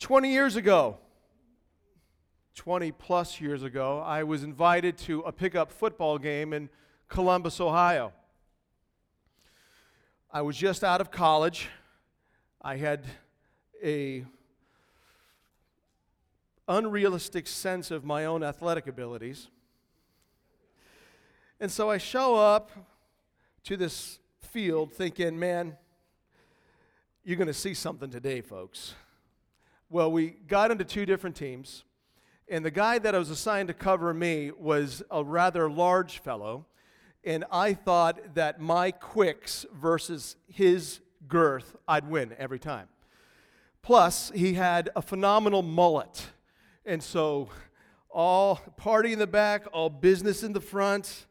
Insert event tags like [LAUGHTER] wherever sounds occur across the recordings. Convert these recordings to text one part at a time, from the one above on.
20 years ago, 20 plus years ago, I was invited to a pickup football game in Columbus, Ohio. I was just out of college. I had a unrealistic sense of my own athletic abilities. And so I show up to this field thinking, man, you're going to see something today, folks. Well, we got into two different teams, and the guy that I was assigned to cover me was a rather large fellow, and I thought that my quicks versus his girth, I'd win every time. Plus, he had a phenomenal mullet, and so all party in the back, all business in the front.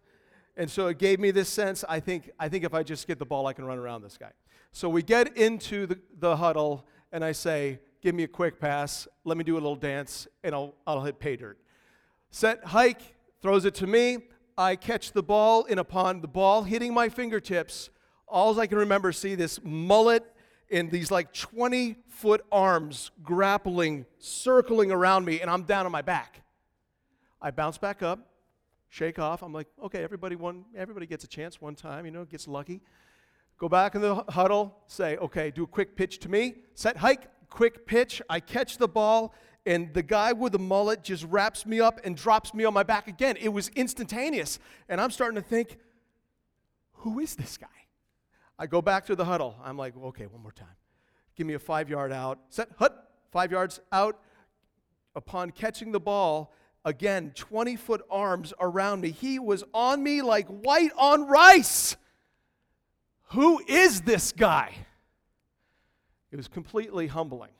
And so it gave me this sense I think, I think if I just get the ball, I can run around this guy. So we get into the, the huddle, and I say, give me a quick pass, let me do a little dance, and I'll, I'll hit pay dirt. Set hike, throws it to me. I catch the ball, in and upon the ball hitting my fingertips, all I can remember see this mullet and these like 20 foot arms grappling, circling around me, and I'm down on my back. I bounce back up, shake off. I'm like, okay, everybody one, everybody gets a chance one time, you know, gets lucky. Go back in the huddle, say, okay, do a quick pitch to me, set hike, quick pitch. I catch the ball, and the guy with the mullet just wraps me up and drops me on my back again. It was instantaneous. And I'm starting to think, who is this guy? I go back to the huddle. I'm like, okay, one more time. Give me a five yard out. Set, hut, five yards out. Upon catching the ball, again, 20 foot arms around me. He was on me like white on rice. Who is this guy? It was completely humbling.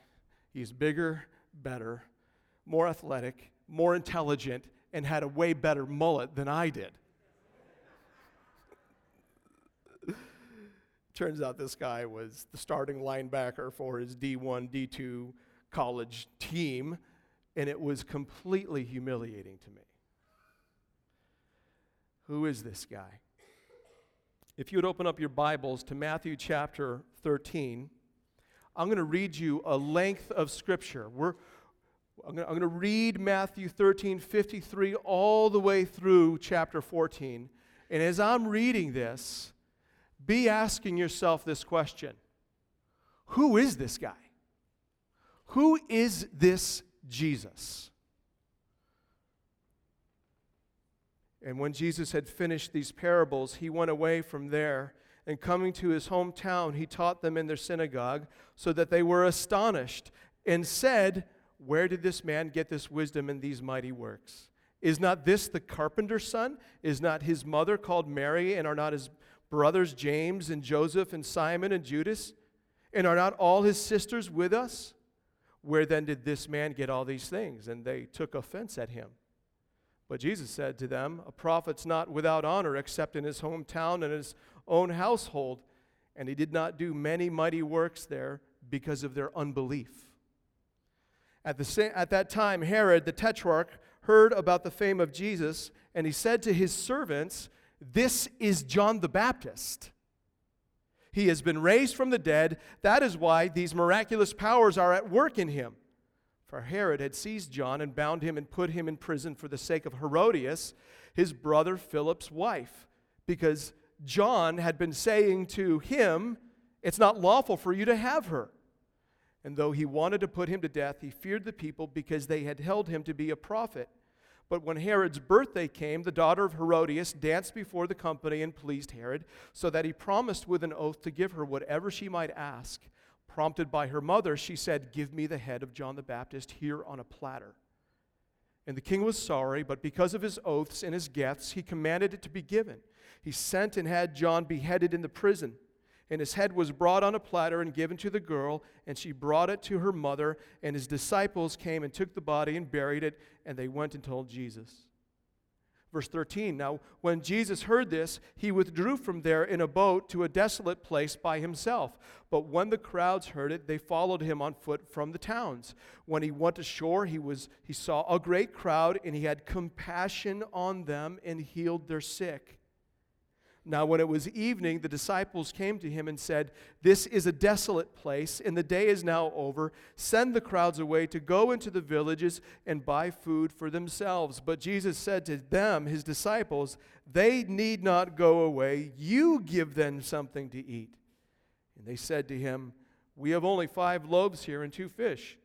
He's bigger, better, more athletic, more intelligent, and had a way better mullet than I did. [LAUGHS] Turns out this guy was the starting linebacker for his D1, D2 college team, and it was completely humiliating to me. Who is this guy? If you would open up your Bibles to Matthew chapter 13, I'm going to read you a length of scripture. We're, I'm going to read Matthew 13, 53, all the way through chapter 14. And as I'm reading this, be asking yourself this question Who is this guy? Who is this Jesus? And when Jesus had finished these parables, he went away from there and coming to his hometown, he taught them in their synagogue, so that they were astonished and said, Where did this man get this wisdom and these mighty works? Is not this the carpenter's son? Is not his mother called Mary, and are not his brothers James and Joseph and Simon and Judas? And are not all his sisters with us? Where then did this man get all these things? And they took offense at him. But Jesus said to them, A prophet's not without honor except in his hometown and his own household. And he did not do many mighty works there because of their unbelief. At, the same, at that time, Herod the tetrarch heard about the fame of Jesus, and he said to his servants, This is John the Baptist. He has been raised from the dead. That is why these miraculous powers are at work in him. For Herod had seized John and bound him and put him in prison for the sake of Herodias, his brother Philip's wife, because John had been saying to him, It's not lawful for you to have her. And though he wanted to put him to death, he feared the people because they had held him to be a prophet. But when Herod's birthday came, the daughter of Herodias danced before the company and pleased Herod, so that he promised with an oath to give her whatever she might ask. Prompted by her mother, she said, Give me the head of John the Baptist here on a platter. And the king was sorry, but because of his oaths and his gifts, he commanded it to be given he sent and had John beheaded in the prison. And his head was brought on a platter and given to the girl, and she brought it to her mother. And his disciples came and took the body and buried it, and they went and told Jesus. Verse 13 Now, when Jesus heard this, he withdrew from there in a boat to a desolate place by himself. But when the crowds heard it, they followed him on foot from the towns. When he went ashore, he, was, he saw a great crowd, and he had compassion on them and healed their sick. Now, when it was evening, the disciples came to him and said, This is a desolate place, and the day is now over. Send the crowds away to go into the villages and buy food for themselves. But Jesus said to them, his disciples, They need not go away. You give them something to eat. And they said to him, We have only five loaves here and two fish.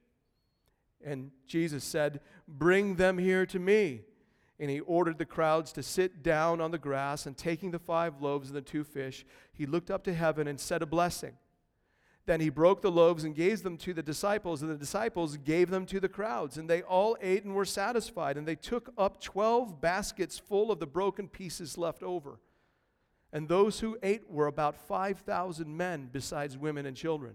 And Jesus said, Bring them here to me. And he ordered the crowds to sit down on the grass, and taking the five loaves and the two fish, he looked up to heaven and said a blessing. Then he broke the loaves and gave them to the disciples, and the disciples gave them to the crowds. And they all ate and were satisfied. And they took up twelve baskets full of the broken pieces left over. And those who ate were about 5,000 men, besides women and children.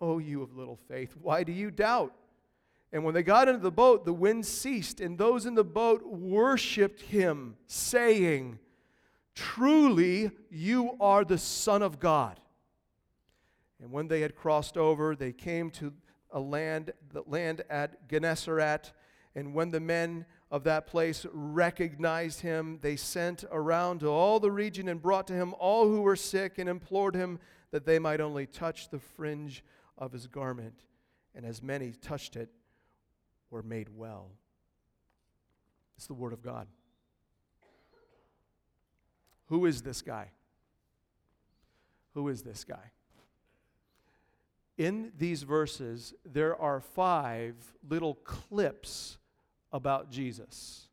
Oh, you of little faith, why do you doubt? And when they got into the boat, the wind ceased, and those in the boat worshiped him, saying, Truly, you are the Son of God. And when they had crossed over, they came to a land, the land at Gennesaret. And when the men of that place recognized him, they sent around to all the region and brought to him all who were sick and implored him that they might only touch the fringe of his garment, and as many touched it were made well. It's the Word of God. Who is this guy? Who is this guy? In these verses, there are five little clips about Jesus,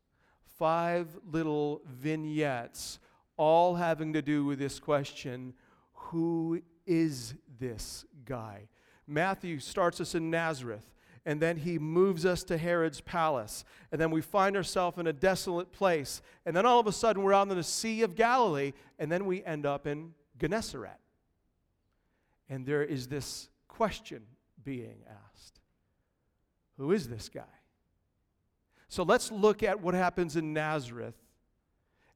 five little vignettes, all having to do with this question who is this guy? Matthew starts us in Nazareth, and then he moves us to Herod's palace. And then we find ourselves in a desolate place. And then all of a sudden, we're out in the Sea of Galilee, and then we end up in Gennesaret. And there is this question being asked Who is this guy? So let's look at what happens in Nazareth,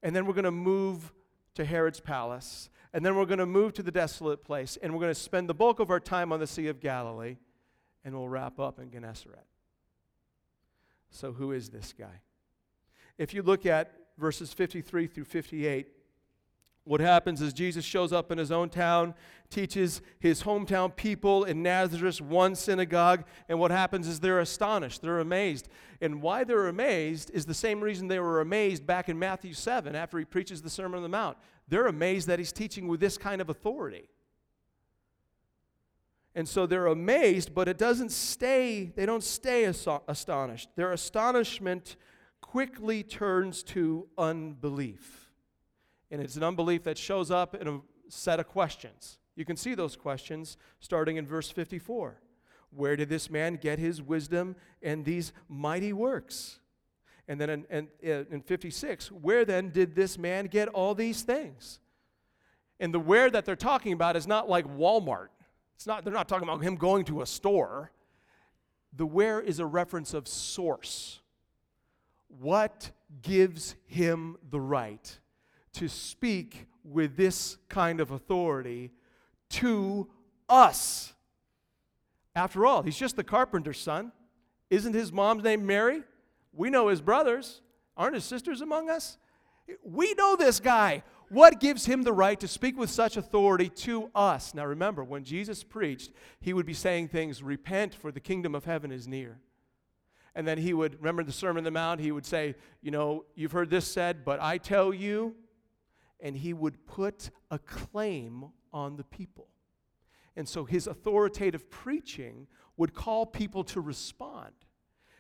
and then we're going to move to Herod's palace, and then we're going to move to the desolate place, and we're going to spend the bulk of our time on the Sea of Galilee, and we'll wrap up in Gennesaret. So, who is this guy? If you look at verses 53 through 58, what happens is Jesus shows up in his own town, teaches his hometown people in Nazareth one synagogue, and what happens is they're astonished, they're amazed. And why they're amazed is the same reason they were amazed back in Matthew 7 after he preaches the Sermon on the Mount. They're amazed that he's teaching with this kind of authority. And so they're amazed, but it doesn't stay, they don't stay astonished. Their astonishment quickly turns to unbelief. And it's an unbelief that shows up in a set of questions. You can see those questions starting in verse 54. Where did this man get his wisdom and these mighty works? And then in, in, in 56, where then did this man get all these things? And the where that they're talking about is not like Walmart. It's not, they're not talking about him going to a store. The where is a reference of source. What gives him the right to speak with this kind of authority to us? After all, he's just the carpenter's son. Isn't his mom's name Mary? We know his brothers. Aren't his sisters among us? We know this guy. What gives him the right to speak with such authority to us? Now remember, when Jesus preached, he would be saying things, repent, for the kingdom of heaven is near. And then he would, remember the Sermon on the Mount, he would say, You know, you've heard this said, but I tell you. and he would put a claim on the people. And so his authoritative preaching would call people to respond.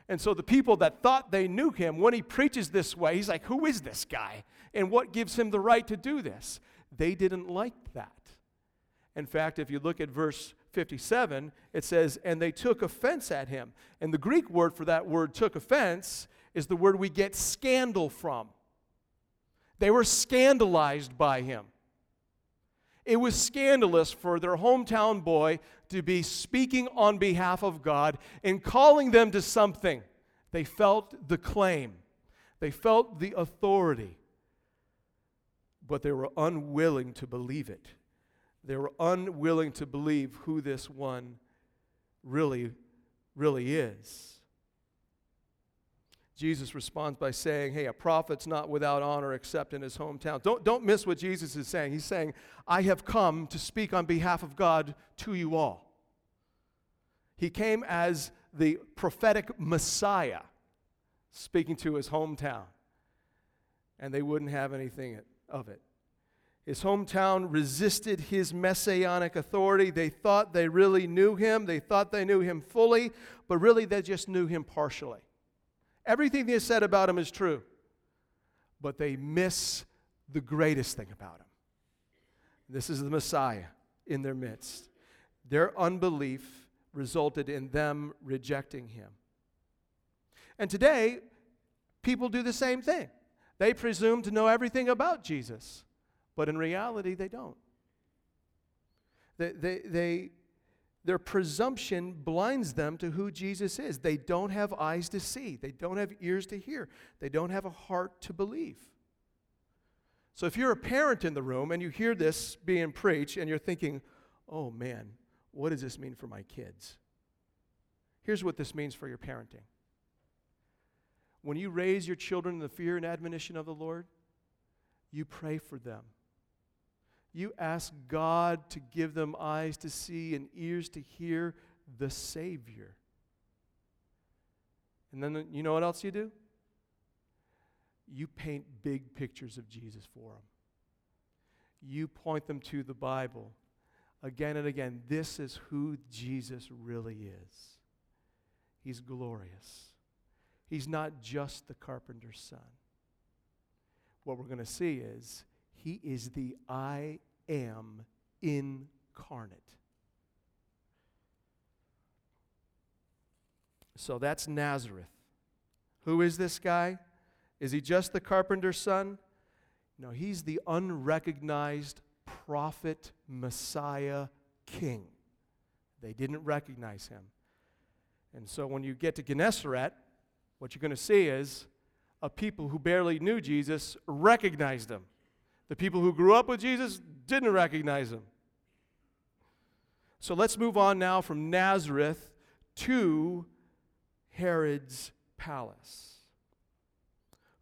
And so the people that thought they knew him, when he preaches this way, he's like, Who is this guy? And what gives him the right to do this? They didn't like that. In fact, if you look at verse 57, it says, And they took offense at him. And the Greek word for that word, took offense, is the word we get scandal from. They were scandalized by him. It was scandalous for their hometown boy to be speaking on behalf of God and calling them to something. They felt the claim, they felt the authority, but they were unwilling to believe it. They were unwilling to believe who this one really, really is. Jesus responds by saying, Hey, a prophet's not without honor except in his hometown. Don't, don't miss what Jesus is saying. He's saying, I have come to speak on behalf of God to you all. He came as the prophetic Messiah, speaking to his hometown, and they wouldn't have anything of it. His hometown resisted his messianic authority. They thought they really knew him, they thought they knew him fully, but really they just knew him partially. Everything they said about him is true, but they miss the greatest thing about him. This is the Messiah in their midst. Their unbelief resulted in them rejecting him. And today, people do the same thing. They presume to know everything about Jesus, but in reality, they don't. They, they, they their presumption blinds them to who Jesus is. They don't have eyes to see, they don't have ears to hear, they don't have a heart to believe. So if you're a parent in the room and you hear this being preached and you're thinking, oh man, what does this mean for my kids? Here's what this means for your parenting. When you raise your children in the fear and admonition of the Lord, you pray for them you ask God to give them eyes to see and ears to hear the Savior. And then you know what else you do? You paint big pictures of Jesus for them. You point them to the Bible again and again. This is who Jesus really is. He's glorious. He's not just the carpenter's son. What we're going to see is he is the I am incarnate. So that's Nazareth. Who is this guy? Is he just the carpenter's son? No, he's the unrecognized prophet, Messiah, king. They didn't recognize him. And so when you get to Gennesaret, what you're going to see is a people who barely knew Jesus recognized him. The people who grew up with Jesus didn't recognize him. So let's move on now from Nazareth to Herod's palace.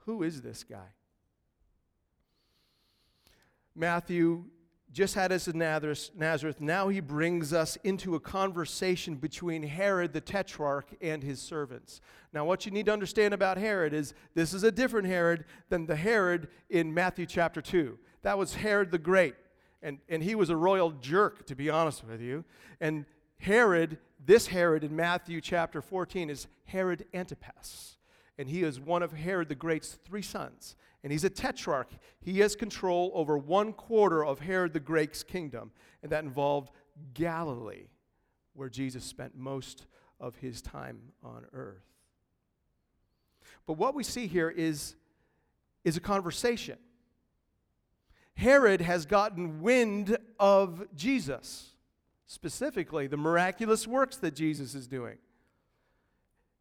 Who is this guy? Matthew just had us in Nazareth. Now he brings us into a conversation between Herod the Tetrarch and his servants. Now, what you need to understand about Herod is this is a different Herod than the Herod in Matthew chapter 2. That was Herod the Great. And, and he was a royal jerk, to be honest with you. And Herod, this Herod in Matthew chapter 14, is Herod Antipas. And he is one of Herod the Great's three sons and he's a tetrarch. He has control over one quarter of Herod the Great's kingdom, and that involved Galilee, where Jesus spent most of his time on earth. But what we see here is, is a conversation. Herod has gotten wind of Jesus, specifically the miraculous works that Jesus is doing.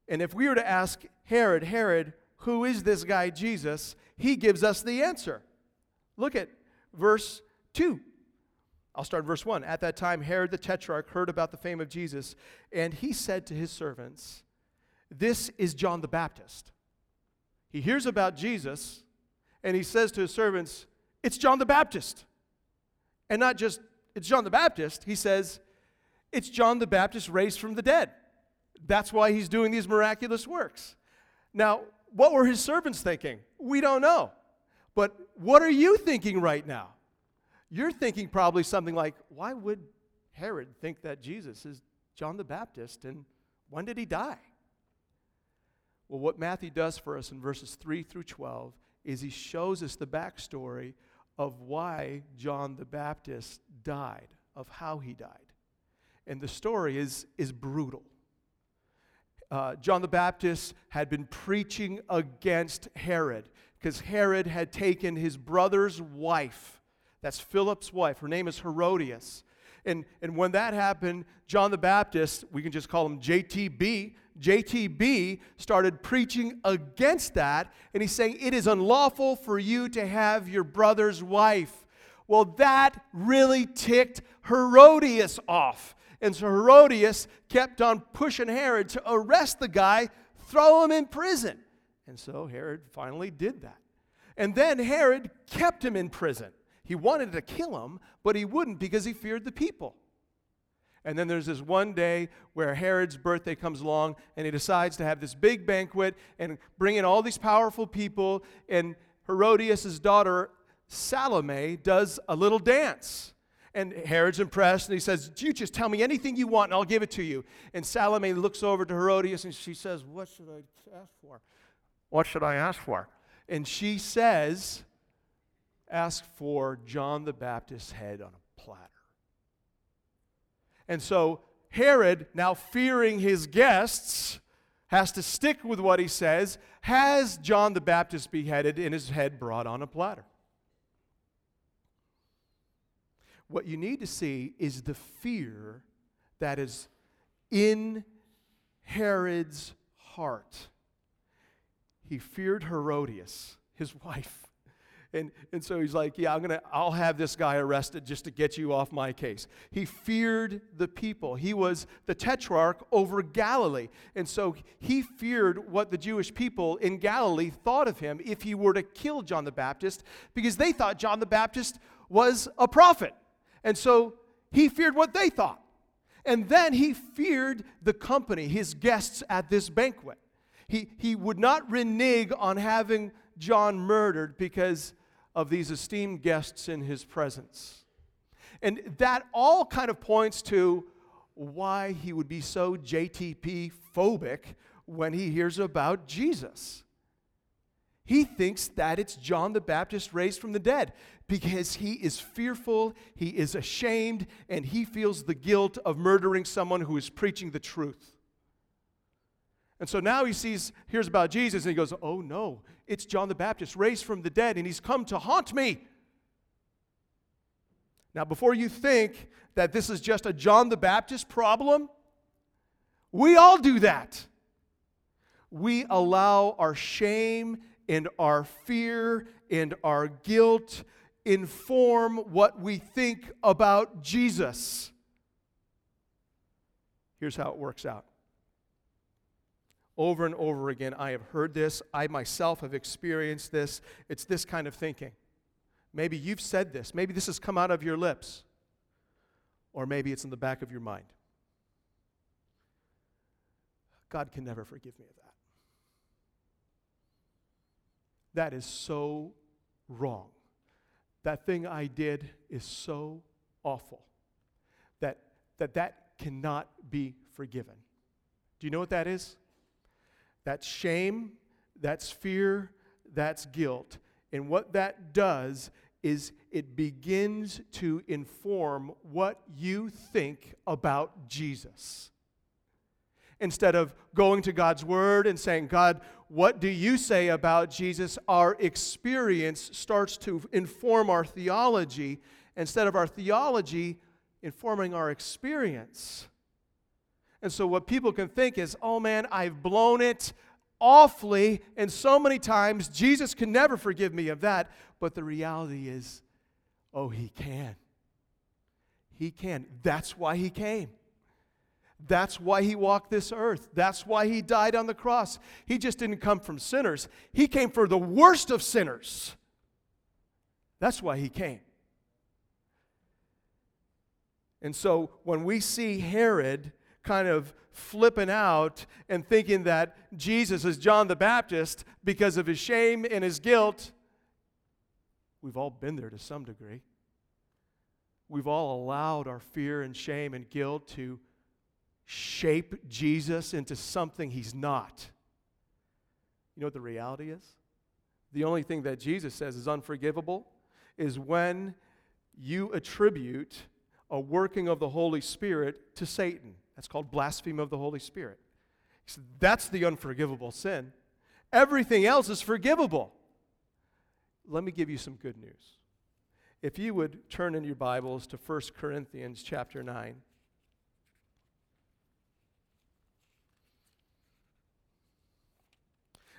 And if we were to ask Herod, Herod, who is this guy Jesus? He gives us the answer. Look at verse 2. I'll start verse 1. At that time, Herod the Tetrarch heard about the fame of Jesus, and he said to his servants, This is John the Baptist. He hears about Jesus, and he says to his servants, It's John the Baptist. And not just, it's John the Baptist, he says, It's John the Baptist raised from the dead. That's why he's doing these miraculous works. Now, what were his servants thinking? We don't know. But what are you thinking right now? You're thinking probably something like, why would Herod think that Jesus is John the Baptist and when did he die? Well, what Matthew does for us in verses 3 through 12 is he shows us the backstory of why John the Baptist died, of how he died. And the story is, is brutal. Uh, John the Baptist had been preaching against Herod because Herod had taken his brother's wife. That's Philip's wife. Her name is Herodias. And, and when that happened, John the Baptist, we can just call him JTB, JTB started preaching against that. And he's saying, It is unlawful for you to have your brother's wife. Well, that really ticked Herodias off. And so Herodias kept on pushing Herod to arrest the guy, throw him in prison. And so Herod finally did that. And then Herod kept him in prison. He wanted to kill him, but he wouldn't because he feared the people. And then there's this one day where Herod's birthday comes along and he decides to have this big banquet and bring in all these powerful people. And Herodias' daughter, Salome, does a little dance. And Herod's impressed and he says, You just tell me anything you want and I'll give it to you. And Salome looks over to Herodias and she says, What should I ask for? What should I ask for? And she says, Ask for John the Baptist's head on a platter. And so Herod, now fearing his guests, has to stick with what he says, has John the Baptist beheaded and his head brought on a platter. What you need to see is the fear that is in Herod's heart. He feared Herodias, his [LAUGHS] wife. And, and so he's like, Yeah, I'm gonna, I'll have this guy arrested just to get you off my case. He feared the people. He was the tetrarch over Galilee. And so he feared what the Jewish people in Galilee thought of him if he were to kill John the Baptist, because they thought John the Baptist was a prophet. And so he feared what they thought. And then he feared the company, his guests at this banquet. He, he would not renege on having John murdered because of these esteemed guests in his presence. And that all kind of points to why he would be so JTB phobic when he hears about Jesus. He thinks that it's John the Baptist raised from the dead because he is fearful, he is ashamed, and he feels the guilt of murdering someone who is preaching the truth. And so now he sees, hears about Jesus, and he goes, Oh no, it's John the Baptist raised from the dead, and he's come to haunt me. Now, before you think that this is just a John the Baptist problem, we all do that. We allow our shame and our fear and our guilt inform what we think about Jesus. Here's how it works out over and over again, I have heard this. I myself have experienced this. It's this kind of thinking. Maybe you've said this. Maybe this has come out of your lips. Or maybe it's in the back of your mind. God can never forgive me of that. That is so wrong. That thing I did is so awful that that, that cannot be forgiven. Do you know what that is? That's shame, that's fear, that's guilt. And what that does is it begins to inform what you think about Jesus. Instead of going to God's Word and saying, God, what do you say about Jesus? Our experience starts to inform our theology instead of our theology informing our experience. And so, what people can think is, oh man, I've blown it awfully and so many times. Jesus can never forgive me of that. But the reality is, oh, he can. He can. That's why he came. That's why he walked this earth. That's why he died on the cross. He just didn't come from sinners, he came for the worst of sinners. That's why he came. And so when we see Herod kind of flipping out and thinking that Jesus is John the Baptist because of his shame and his guilt, We've all been there to some degree. We've all allowed our fear and shame and guilt to shape Jesus into something he's not. You know what the reality is? The only thing that Jesus says is unforgivable is when you attribute a working of the Holy Spirit to Satan. That's called blasphemy of the Holy Spirit. So that's the unforgivable sin. Everything else is forgivable. Let me give you some good news. If you would turn in your Bibles to 1 Corinthians chapter 9.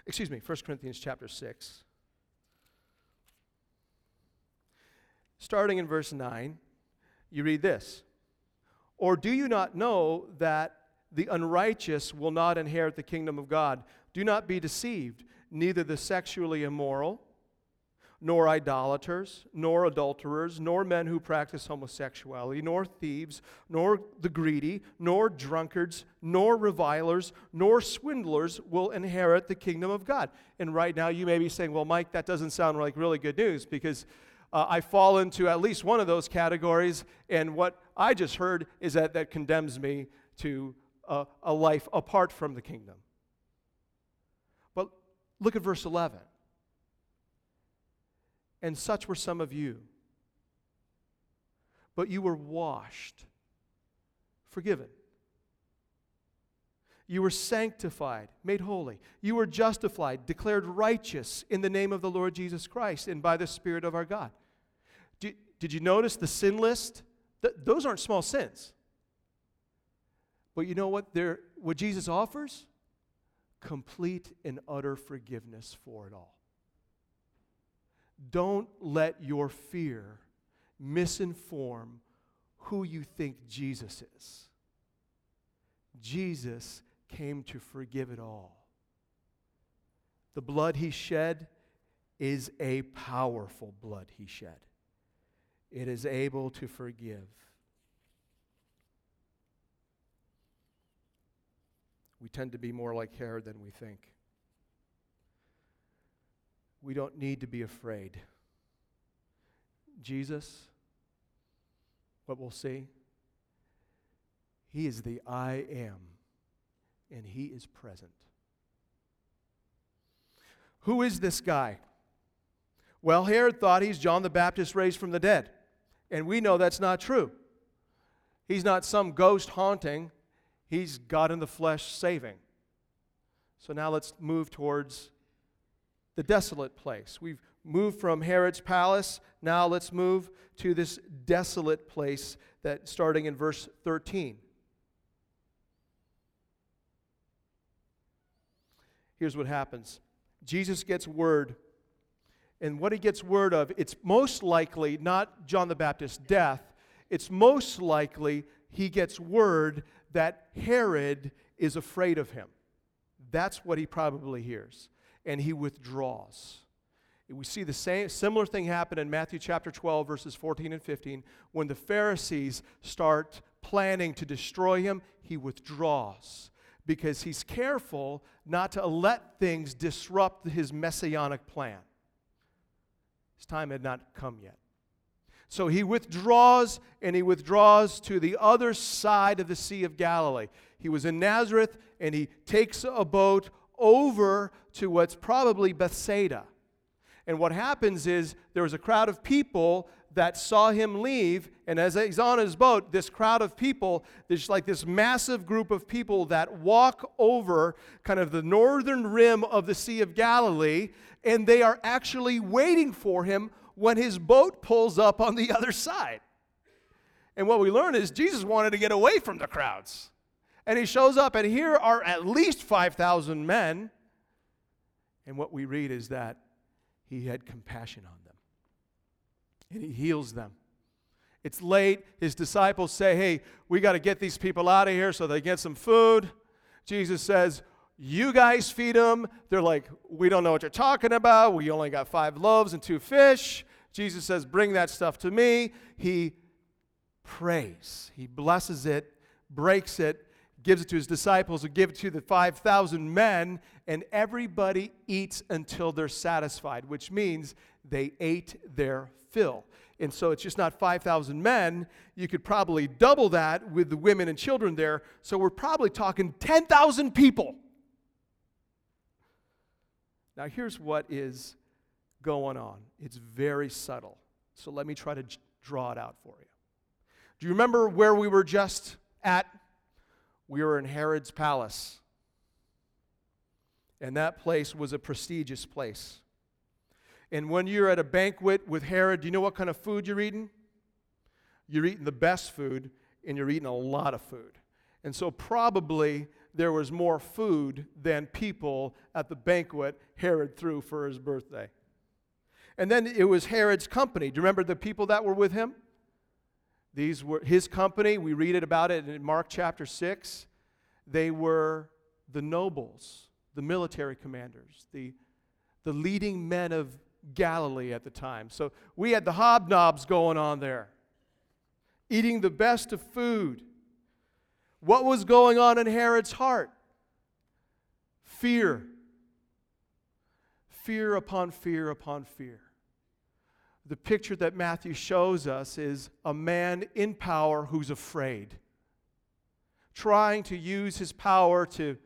Excuse me, 1 Corinthians chapter 6. Starting in verse 9, you read this Or do you not know that the unrighteous will not inherit the kingdom of God? Do not be deceived. Neither the sexually immoral, nor idolaters, nor adulterers, nor men who practice homosexuality, nor thieves, nor the greedy, nor drunkards, nor revilers, nor swindlers will inherit the kingdom of God. And right now you may be saying, well, Mike, that doesn't sound like really good news because uh, I fall into at least one of those categories, and what I just heard is that that condemns me to a, a life apart from the kingdom. But look at verse 11. And such were some of you. But you were washed, forgiven. You were sanctified, made holy. You were justified, declared righteous in the name of the Lord Jesus Christ and by the Spirit of our God. Did you notice the sin list? Th- those aren't small sins. But you know what, They're, what Jesus offers? Complete and utter forgiveness for it all. Don't let your fear misinform who you think Jesus is. Jesus came to forgive it all. The blood he shed is a powerful blood he shed it is able to forgive. We tend to be more like Herod than we think. We don't need to be afraid. Jesus, what we'll see, he is the I am, and he is present. Who is this guy? Well, Herod thought he's John the Baptist raised from the dead. And we know that's not true. He's not some ghost haunting, he's God in the flesh saving. So now let's move towards the desolate place. We've moved from Herod's palace. Now let's move to this desolate place that starting in verse 13. Here's what happens. Jesus gets word and what he gets word of, it's most likely not John the Baptist's death, it's most likely he gets word that Herod is afraid of him. That's what he probably hears. And he withdraws. We see the same similar thing happen in Matthew chapter 12 verses 14 and 15 when the Pharisees start planning to destroy him, he withdraws because he's careful not to let things disrupt his messianic plan. His time had not come yet. So he withdraws and he withdraws to the other side of the Sea of Galilee. He was in Nazareth and he takes a boat over to what's probably Bethsaida. And what happens is there was a crowd of people that saw him leave, and as he's on his boat, this crowd of people, there's like this massive group of people that walk over kind of the northern rim of the Sea of Galilee, and they are actually waiting for him when his boat pulls up on the [LAUGHS] other side. And what we learn is Jesus wanted to get away from the crowds. And he shows up, and here are at least 5,000 men. And what we read is that he had compassion on them and he heals them. It's late. His disciples say, Hey, we got to get these people out of here so they get some food. Jesus says, You guys feed them. They're like, We don't know what you're talking about. We only got five loaves and two fish. Jesus says, Bring that stuff to me. He prays, he blesses it, breaks it, gives it to his disciples who give it to the 5,000 men, and everybody eats until they're satisfied, which means they ate their fill. And so it's just not 5,000 men. You could probably double that with the women and children there. So we're probably talking 10,000 people. Now, here's what is going on it's very subtle. So let me try to draw it out for you. Do you remember where we were just at? We were in Herod's palace. And that place was a prestigious place. And when you're at a banquet with Herod, do you know what kind of food you're eating? You're eating the best food, and you're eating a lot of food. And so, probably there was more food than people at the banquet Herod threw for his birthday. And then it was Herod's company. Do you remember the people that were with him? These were his company. We read it about it in Mark chapter 6. They were the nobles, the military commanders, the, the leading men of Galilee at the time. So we had the hobnobs going on there, eating the best of food. What was going on in Herod's heart? Fear. Fear upon fear upon fear. The picture that Matthew shows us is a man in power who's afraid, trying to use his power to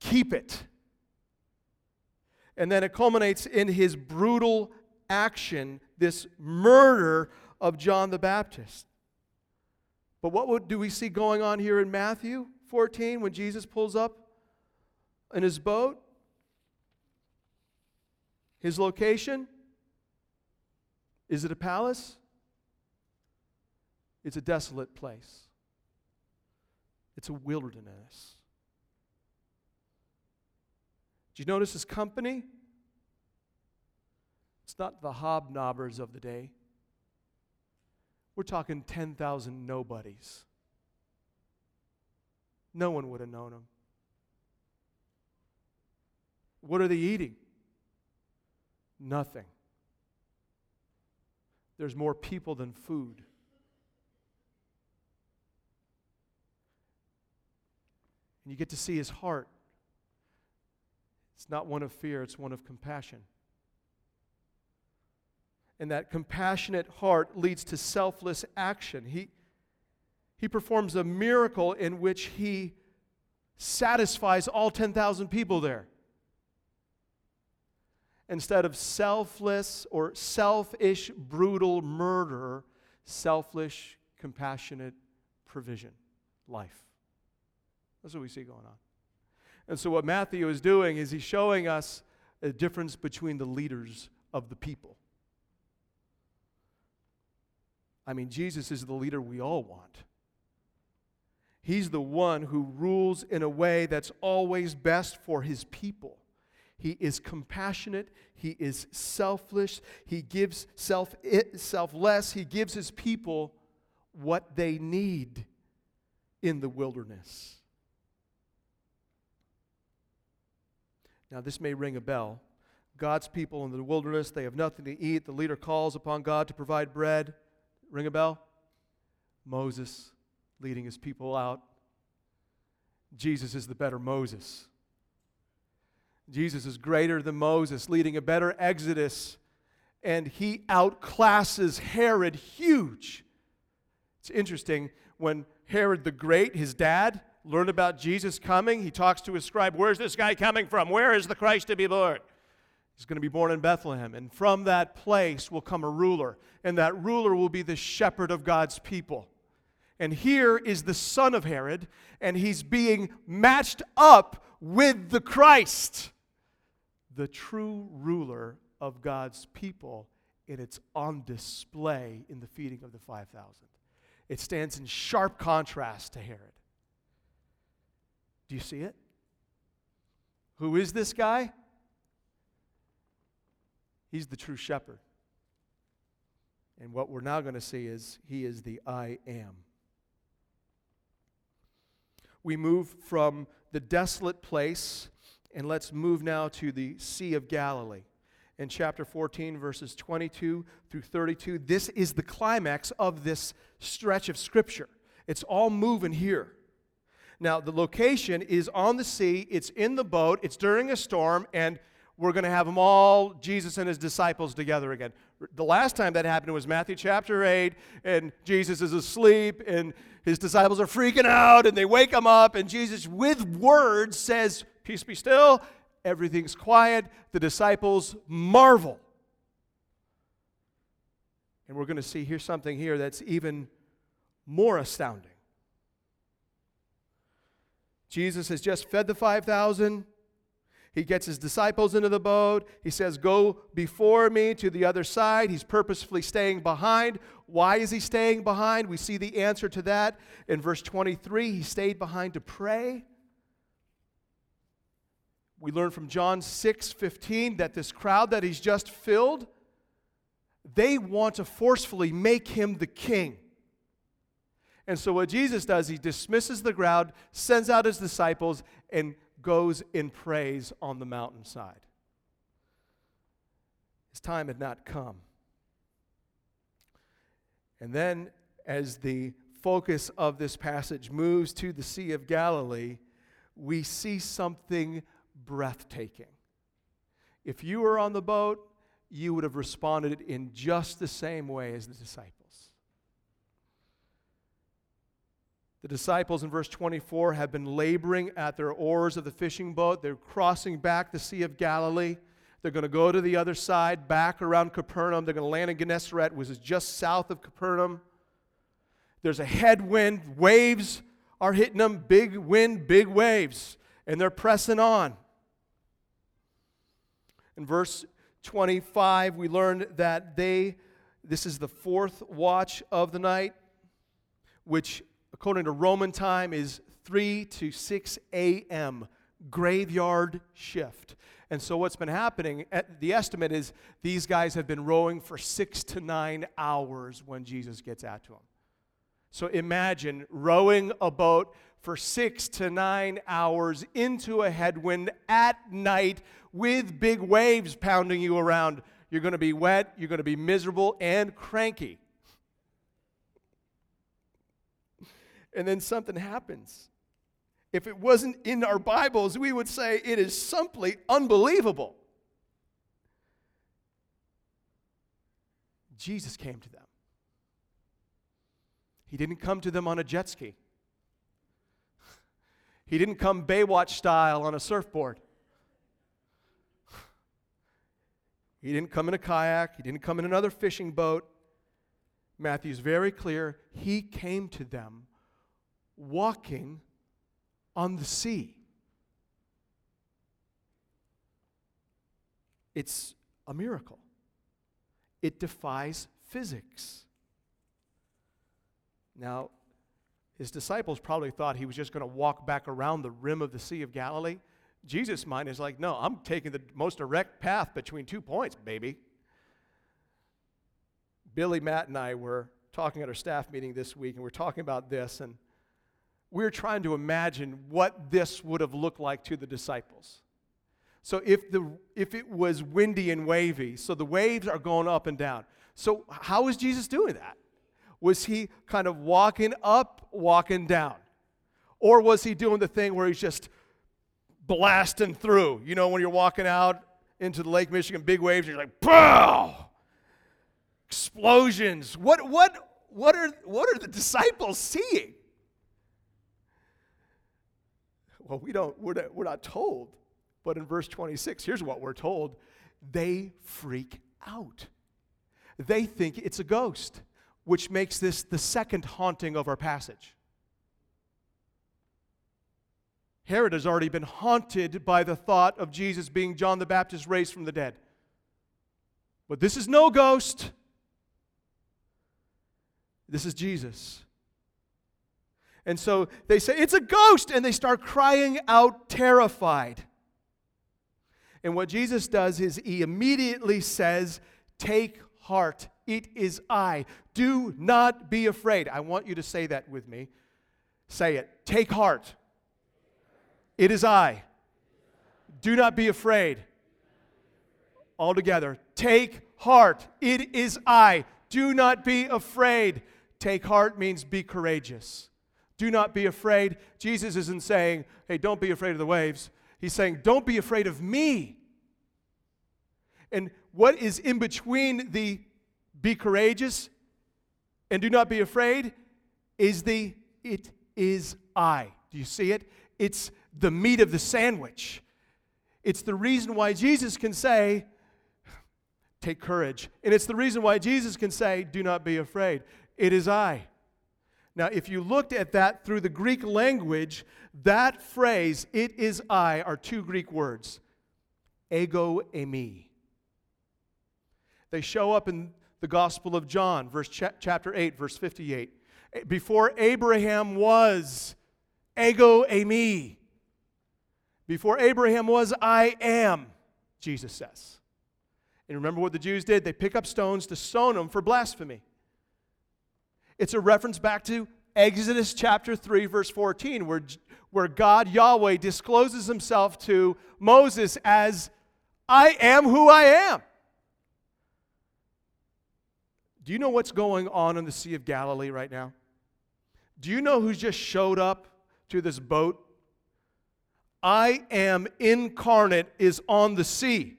keep it and then it culminates in his brutal action, this murder of John the Baptist. But what do we see going on here in Matthew 14 when Jesus pulls up in his boat? His location? Is it a palace? It's a desolate place. It's a wilderness. Did you notice his company? It's not the hobnobbers of the day. We're talking 10,000 nobodies. No one would have known him. What are they eating? Nothing. There's more people than food. And you get to see his heart. It's not one of fear, it's one of compassion. And that compassionate heart leads to selfless action. He, he performs a miracle in which he satisfies all 10,000 people there. Instead of selfless or selfish, brutal murder, selfish, compassionate provision, life. That's what we see going on. And so, what Matthew is doing is he's showing us a difference between the leaders of the people. I mean, Jesus is the leader we all want. He's the one who rules in a way that's always best for his people. He is compassionate. He is selfless. He gives self, selfless. He gives his people what they need in the wilderness. Now, this may ring a bell. God's people in the wilderness, they have nothing to eat. The leader calls upon God to provide bread. Ring a bell? Moses leading his people out. Jesus is the better Moses. Jesus is greater than Moses, leading a better exodus, and he outclasses Herod huge. It's interesting when Herod the Great, his dad, learned about Jesus coming, he talks to his scribe, Where's this guy coming from? Where is the Christ to be born? He's going to be born in Bethlehem. And from that place will come a ruler, and that ruler will be the shepherd of God's people. And here is the son of Herod, and he's being matched up with the Christ, the true ruler of God's people, and it's on display in the feeding of the 5,000. It stands in sharp contrast to Herod. Do you see it? Who is this guy? He's the true shepherd. And what we're now going to see is he is the I am. We move from the desolate place, and let's move now to the Sea of Galilee. In chapter 14, verses 22 through 32, this is the climax of this stretch of Scripture. It's all moving here. Now, the location is on the sea, it's in the boat, it's during a storm, and we're going to have them all, Jesus and his disciples, together again. The last time that happened was Matthew chapter 8, and Jesus is asleep, and his disciples are freaking out, and they wake him up, and Jesus, with words, says, Peace be still. Everything's quiet. The disciples marvel. And we're going to see here something here that's even more astounding. Jesus has just fed the 5,000. He gets his disciples into the boat. He says, Go before me to the other side. He's purposefully staying behind. Why is he staying behind? We see the answer to that in verse 23. He stayed behind to pray. We learn from John 6 15 that this crowd that he's just filled, they want to forcefully make him the king. And so, what Jesus does, he dismisses the crowd, sends out his disciples, and goes in praise on the mountainside. His time had not come. And then, as the focus of this passage moves to the Sea of Galilee, we see something breathtaking. If you were on the boat, you would have responded in just the same way as the disciples. The disciples in verse 24 have been laboring at their oars of the fishing boat. They're crossing back the Sea of Galilee. They're going to go to the other side, back around Capernaum. They're going to land in Gennesaret, which is just south of Capernaum. There's a headwind. Waves are hitting them. Big wind, big waves. And they're pressing on. In verse 25, we learn that they, this is the fourth watch of the night, which according to Roman time, is 3 to 6 a.m., graveyard shift. And so, what's been happening, eh, the estimate is these guys have been rowing for six to nine hours when Jesus gets out to them. So, imagine rowing a boat for six to nine hours into a headwind at night with big waves pounding you around. You're going to be wet, you're going to be miserable and cranky. and then something happens. If it wasn't in our Bibles, we would say it is simply unbelievable. Jesus came to them. He didn't come to them on a jet ski. He didn't come Baywatch style on a surfboard. He didn't come in a kayak. He didn't come in another fishing boat. Matthew's very clear. He came to them walking on the sea. It's a miracle. It defies physics. Now, his disciples probably thought he was just going to walk back around the rim of the Sea of Galilee. Jesus' mind is like, no, I'm taking the most direct path between two points, baby. Billy, Matt, and I were talking at our staff meeting this week, and we're talking about this, and we're trying to imagine what this would have looked like to the disciples. So if the if it was windy and wavy, so the waves are going up and down. So how is Jesus doing that? Was he kind of walking up, walking down? Or was he doing the thing where he's just blasting through? You know, when you're walking out into the Lake Michigan, big waves, you're like, pow! Explosions. What what what are what are the disciples seeing? Well, we don't, we're not, we're not told. But in verse 26, here's what we're told they freak out. They think it's a ghost, which makes this the second haunting of our passage. Herod has already been haunted by the thought of Jesus being John the Baptist raised from the dead. But this is no ghost. This is Jesus. And so they say, It's a ghost! And they start crying out, terrified. And what Jesus does is he immediately says, Take heart, it is I. Do not be afraid. I want you to say that with me. Say it. Take heart. It is I. Do not be afraid. All together. Take heart. It is I. Do not be afraid. Take heart means be courageous. Do not be afraid. Jesus isn't saying, hey, don't be afraid of the waves. He's saying, don't be afraid of me. And what is in between the be courageous and do not be afraid is the it is I. Do you see it? It's the meat of the sandwich. It's the reason why Jesus can say, Take courage. And it's the reason why Jesus can say, Do not be afraid. It is I. Now, if you looked at that through the Greek language, that phrase, it is I, are two Greek words ego eimi. They show up in the Gospel of John, verse ch- chapter 8, verse 58. Before Abraham was, ego eimi. Before Abraham was, I am, Jesus says. And remember what the Jews did? They pick up stones to stone him for blasphemy. It's a reference back to Exodus chapter 3, verse 14, where, where God, Yahweh, discloses himself to Moses as, I am who I am. Do you know what's going on in the Sea of Galilee right now? Do you know who just showed up to this boat? I am incarnate is on the sea.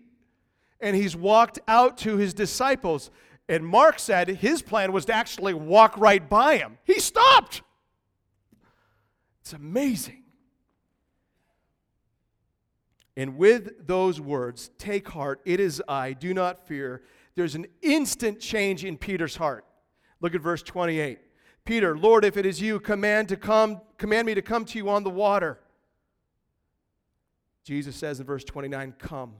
And he's walked out to his disciples. And Mark said his plan was to actually walk right by him. He stopped. It's amazing. And with those words, take heart, it is I, do not fear there's an instant change in Peter's heart. Look at verse 28. Peter, Lord, if it is you, command to come, command me to come to you on the water. Jesus says in verse 29, come.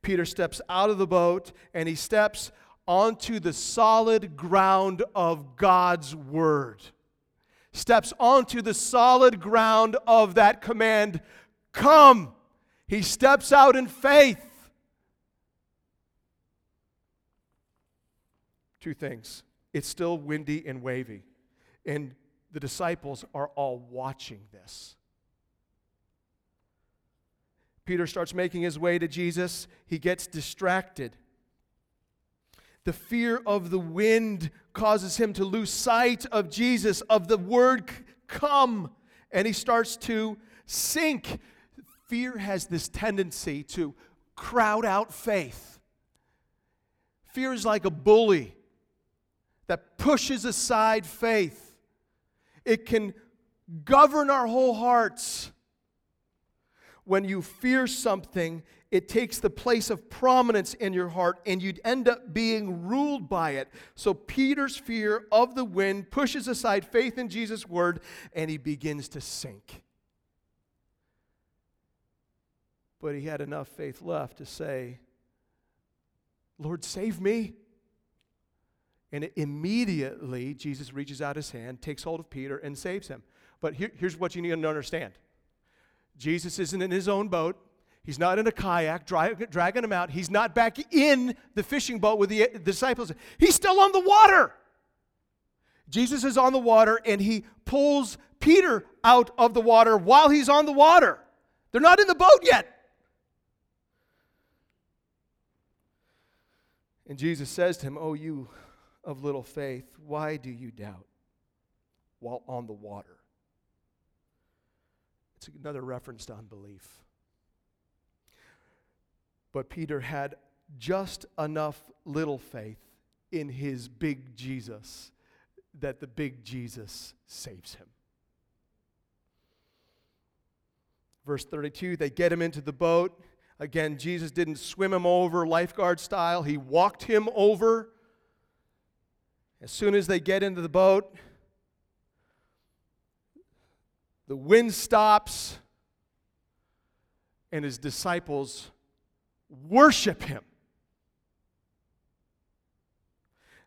Peter steps out of the boat and he steps onto the solid ground of God's word. Steps onto the solid ground of that command, come. He steps out in faith. two things. It's still windy and wavy. And the disciples are all watching this. Peter starts making his way to Jesus. He gets distracted. The fear of the wind causes him to lose sight of Jesus, of the word come, and he starts to sink. Fear has this tendency to crowd out faith. Fear is like a bully that pushes aside faith. It can govern our whole hearts. When you fear something, it takes the place of prominence in your heart and you'd end up being ruled by it. So Peter's fear of the wind pushes aside faith in Jesus' word and he begins to sink. But he had enough faith left to say, Lord, save me. And immediately, Jesus reaches out his hand, takes hold of Peter, and saves him. But here, here's what you need to understand Jesus isn't in his own boat. He's not in a kayak drag, dragging him out. He's not back in the fishing boat with the, the disciples. He's still on the water. Jesus is on the water and he pulls Peter out of the water while he's on the water. They're not in the boat yet. And Jesus says to him, Oh, you of little faith, why do you doubt while on the water? It's another reference to unbelief. But Peter had just enough little faith in his big Jesus that the big Jesus saves him. Verse 32 they get him into the boat. Again, Jesus didn't swim him over lifeguard style, he walked him over. As soon as they get into the boat, the wind stops, and his disciples worship him.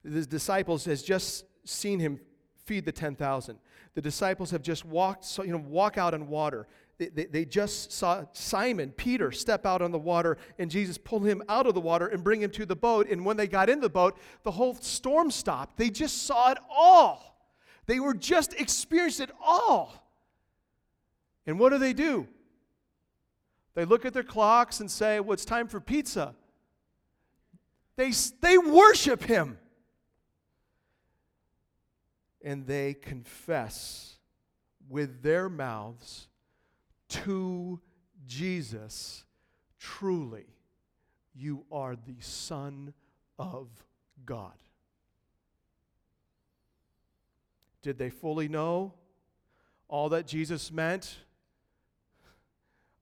The disciples has just seen him feed the 10,000. The disciples have just walked, you know, walk out on water. They, they, they, just saw Simon, Peter, step out on the water, and Jesus pull him out of the water and bring him to the boat. And when they got in the boat, the whole storm stopped. They just saw it all. They were just experienced it all. And what do they do? They look at their clocks and say, Well, it's time for pizza. They, they worship him. And they confess with their mouths to Jesus, truly, you are the Son of God. Did they fully know all that Jesus meant?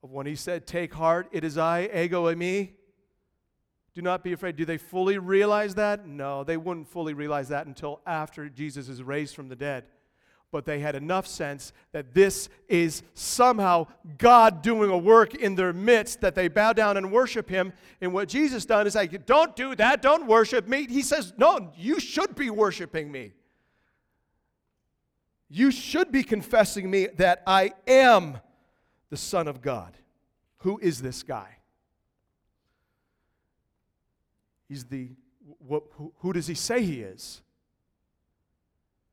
Of when he said, Take heart, it is I, ego eimi. Do not be afraid. Do they fully realize that? No, they wouldn't fully realize that until after Jesus is raised from the dead. But they had enough sense that this is somehow God doing a work in their midst that they bow down and worship Him. And what Jesus done is like, don't do that, don't worship me. He says, no, you should be worshiping me. You should be confessing me that I am the Son of God. Who is this guy? He's the, who, who does he say he is?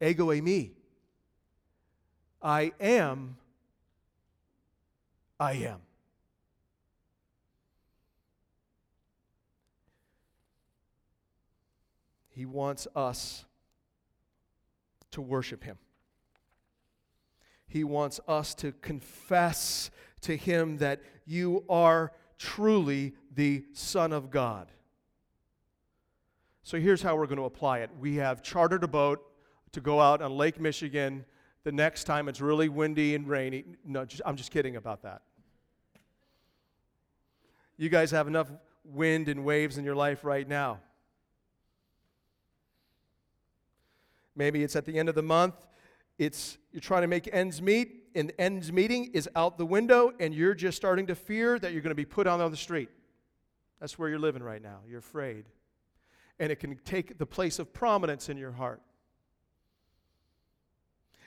Ego eimi. I am, I am. He wants us to worship him. He wants us to confess to him that you are truly the Son of God. So here's how we're going to apply it. We have chartered a boat to go out on Lake Michigan the next time it's really windy and rainy. No, just, I'm just kidding about that. You guys have enough wind and waves in your life right now. Maybe it's at the end of the month, it's you're trying to make ends meet, and ends meeting is out the window, and you're just starting to fear that you're going to be put out on the street. That's where you're living right now. You're afraid and it can take the place of prominence in your heart.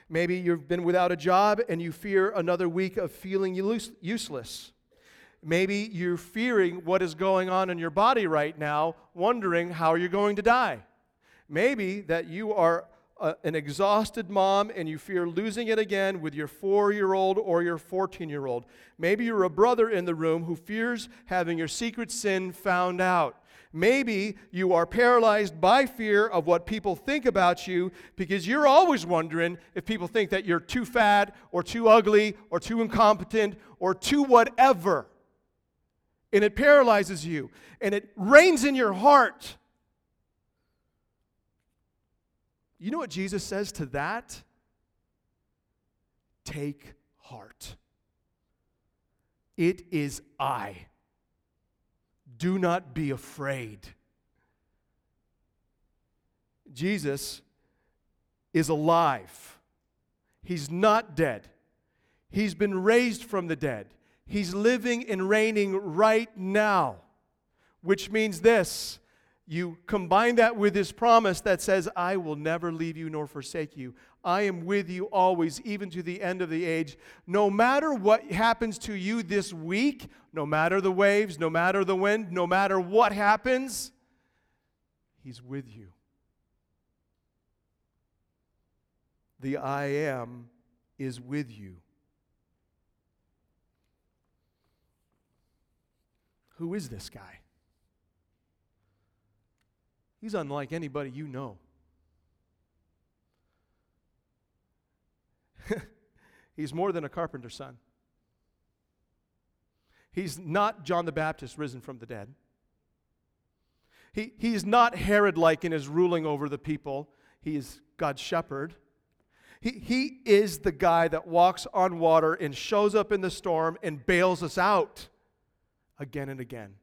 Maybe you've been without a job and you fear another week of feeling useless. Maybe you're fearing what is going on in your body right now, wondering how you're going to die. Maybe that you are a, an exhausted mom and you fear losing it again with your four year old or your 14 year old. Maybe you're a brother in the room who fears having your secret sin found out. Maybe you are paralyzed by fear of what people think about you because you're always wondering if people think that you're too fat or too ugly or too incompetent or too whatever. And it paralyzes you and it reigns in your heart. You know what Jesus says to that? Take heart. It is I. Do not be afraid. Jesus is alive. He's not dead. He's been raised from the dead. He's living and reigning right now, which means this you combine that with his promise that says, I will never leave you nor forsake you. I am with you always, even to the end of the age. No matter what happens to you this week, no matter the waves, no matter the wind, no matter what happens, he's with you. The I am is with you. Who is this guy? He's unlike anybody you know. [LAUGHS] He's more than a carpenter's son. He's not John the Baptist risen from the dead. He, he's not Herod like in his ruling over the people. He is God's shepherd. He, he is the guy that walks on water and shows up in the storm and bails us out again and again.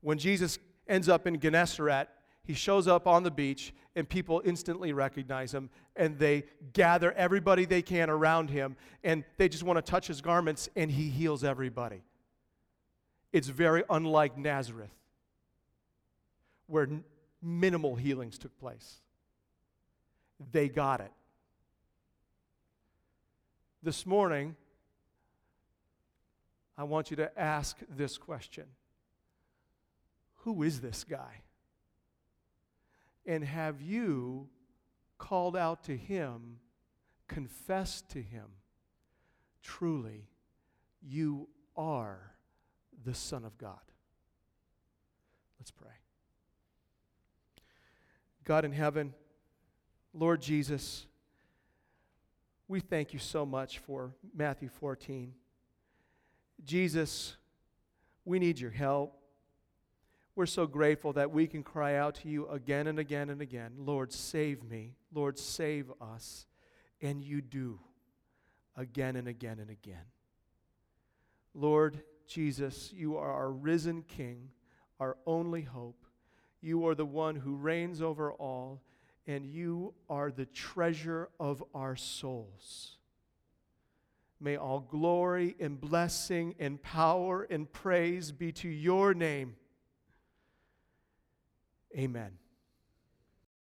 When Jesus ends up in Gennesaret. He shows up on the beach, and people instantly recognize him, and they gather everybody they can around him, and they just want to touch his garments, and he heals everybody. It's very unlike Nazareth, where n- minimal healings took place. They got it. This morning, I want you to ask this question who is this guy? And have you called out to him, confessed to him, truly, you are the Son of God? Let's pray. God in heaven, Lord Jesus, we thank you so much for Matthew 14. Jesus, we need your help. We're so grateful that we can cry out to you again and again and again Lord, save me. Lord, save us. And you do again and again and again. Lord Jesus, you are our risen King, our only hope. You are the one who reigns over all, and you are the treasure of our souls. May all glory and blessing and power and praise be to your name. Amen.